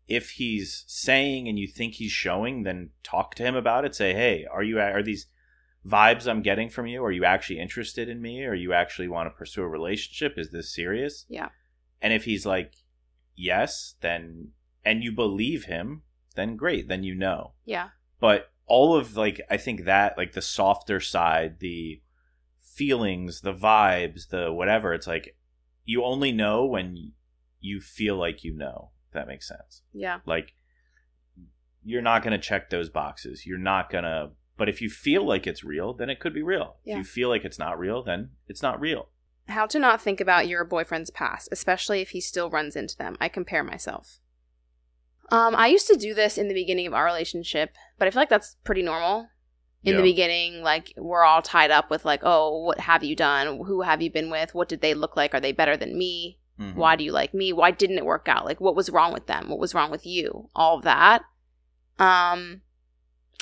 If he's saying and you think he's showing, then talk to him about it. Say, hey, are you are these vibes I'm getting from you? Are you actually interested in me? Or you actually want to pursue a relationship? Is this serious? Yeah. And if he's like, yes, then and you believe him, then great. Then you know yeah, but all of like i think that like the softer side the feelings the vibes the whatever it's like you only know when you feel like you know if that makes sense yeah, like you're not going to check those boxes you're not going to but if you feel like it's real then it could be real Yeah. if you feel like it's not real then it's not real How to not think about your boyfriend's past, especially if he still runs into them. I compare myself. Um, I used to do this in the beginning of our relationship, but I feel like that's pretty normal. In the beginning, like we're all tied up with like, oh, what have you done? Who have you been with? What did they look like? Are they better than me? Mhm. Why do you like me? Why didn't it work out? Like what was wrong with them? What was wrong with you? All of that. Um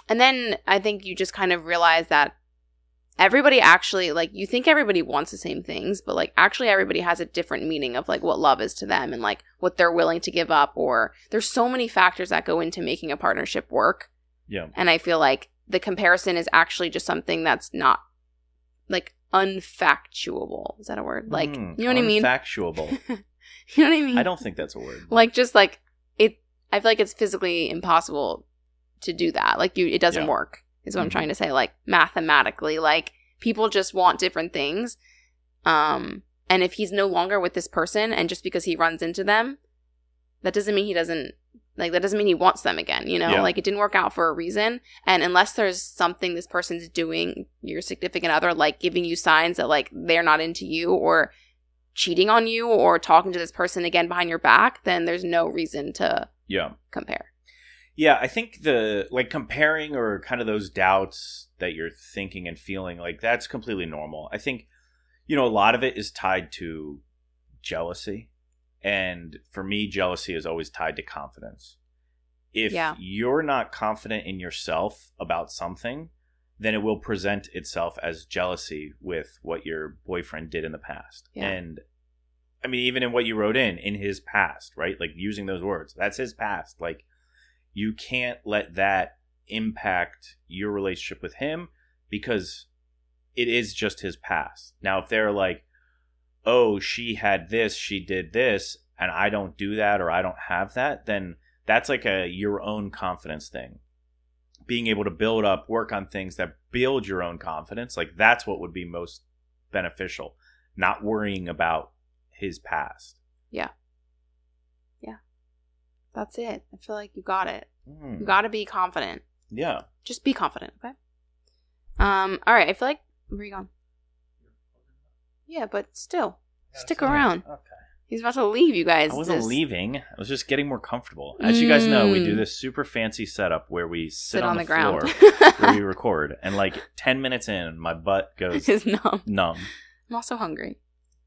and then I think you just kind of realize that everybody actually like you think everybody wants the same things, but like actually everybody has a different meaning of like what love is to them and like what they're willing to give up or there's so many factors that go into making a partnership work Yeah. and I feel like the comparison is actually just something that's not like unfactuable. Is that a word? Like Mm, you know what I mean? Factuable. You know what I mean? I don't think that's a word. like just like it I feel like it's physically impossible to do that. Like you it doesn't Yeah. work. Is what I'm Mhm. trying to say. Like mathematically, like people just want different things. Um and if he's no longer with this person and just because he runs into them, that doesn't mean he doesn't like that doesn't mean he wants them again, you know? Yeah. Like it didn't work out for a reason. And unless there's something this person's doing, your significant other, like giving you signs that like they're not into you or cheating on you or talking to this person again behind your back, then there's no reason to Yeah. compare. Yeah, I think the like comparing or kind of those doubts that you're thinking and feeling like that's completely normal. I think you know a lot of it is tied to jealousy. And for me jealousy is always tied to confidence. If Yeah. you're not confident in yourself about something, then it will present itself as jealousy with what your boyfriend did in the past. Yeah. And I mean even in what you wrote in in his past, right? Like using those words. That's his past. Like you can't let that impact your relationship with him because it is just his past. Now, if they're like, oh, she had this, she did this, and I don't do that or I don't have that, then that's like a your own confidence thing. Being able to build up, work on things that build your own confidence, like that's what would be most beneficial. Not worrying about his past. Yeah. Yeah. That's it. I feel like you got it. Hmm. You got to be confident. Yeah. Just be confident, okay? Um. All right. I feel like where are you going? Yeah, but still, stick around. Okay. He's about to leave, you guys. I wasn't This- leaving. I was just getting more comfortable. As you guys know, we do Mm. this super fancy setup where we sit, Sit on, the, the, ground. floor where we record, and like ten minutes in, my butt goes It's numb. numb. I'm also hungry.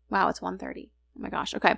Wow, it's 1.30. Oh my gosh. Okay.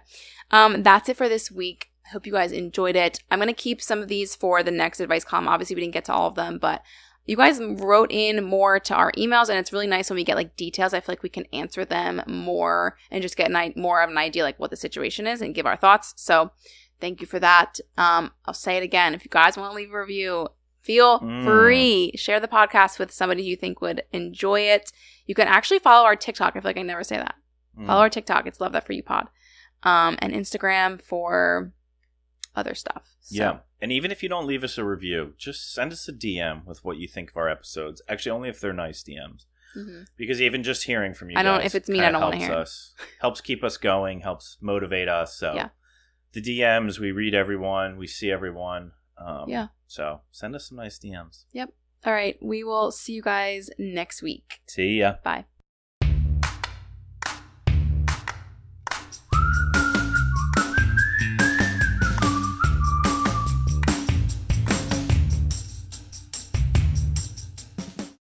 Um, that's it for this week. I hope you guys enjoyed it. I'm gonna keep some of these for the next advice column. Obviously, we didn't get to all of them, but you guys wrote in more to our emails, and it's really nice when we get like details. I feel like we can answer them more and just get an, i- more of an idea like what the situation is and give our thoughts. So, thank you for that. Um, I'll say it again. If you guys want to leave a review, feel Mm. free. Share the podcast with somebody you think would enjoy it. You can actually follow our TikTok. I feel like I never say that. Mm. Follow our TikTok. It's Love That For You Pod. Um, and Instagram for other stuff. So, Yeah. And even if you don't leave us a review, just send us a DM with what you think of our episodes. Actually, only if they're nice DMs. mhm. Because even just hearing from you I don't- guys if it's mean, I don't wanna helps hear us, helps keep us going, helps motivate us. So Yeah. the DMs, we read everyone, we see everyone. Um, Yeah. So send us some nice DMs. Yep. All right. We will see you guys next week. See ya. Bye.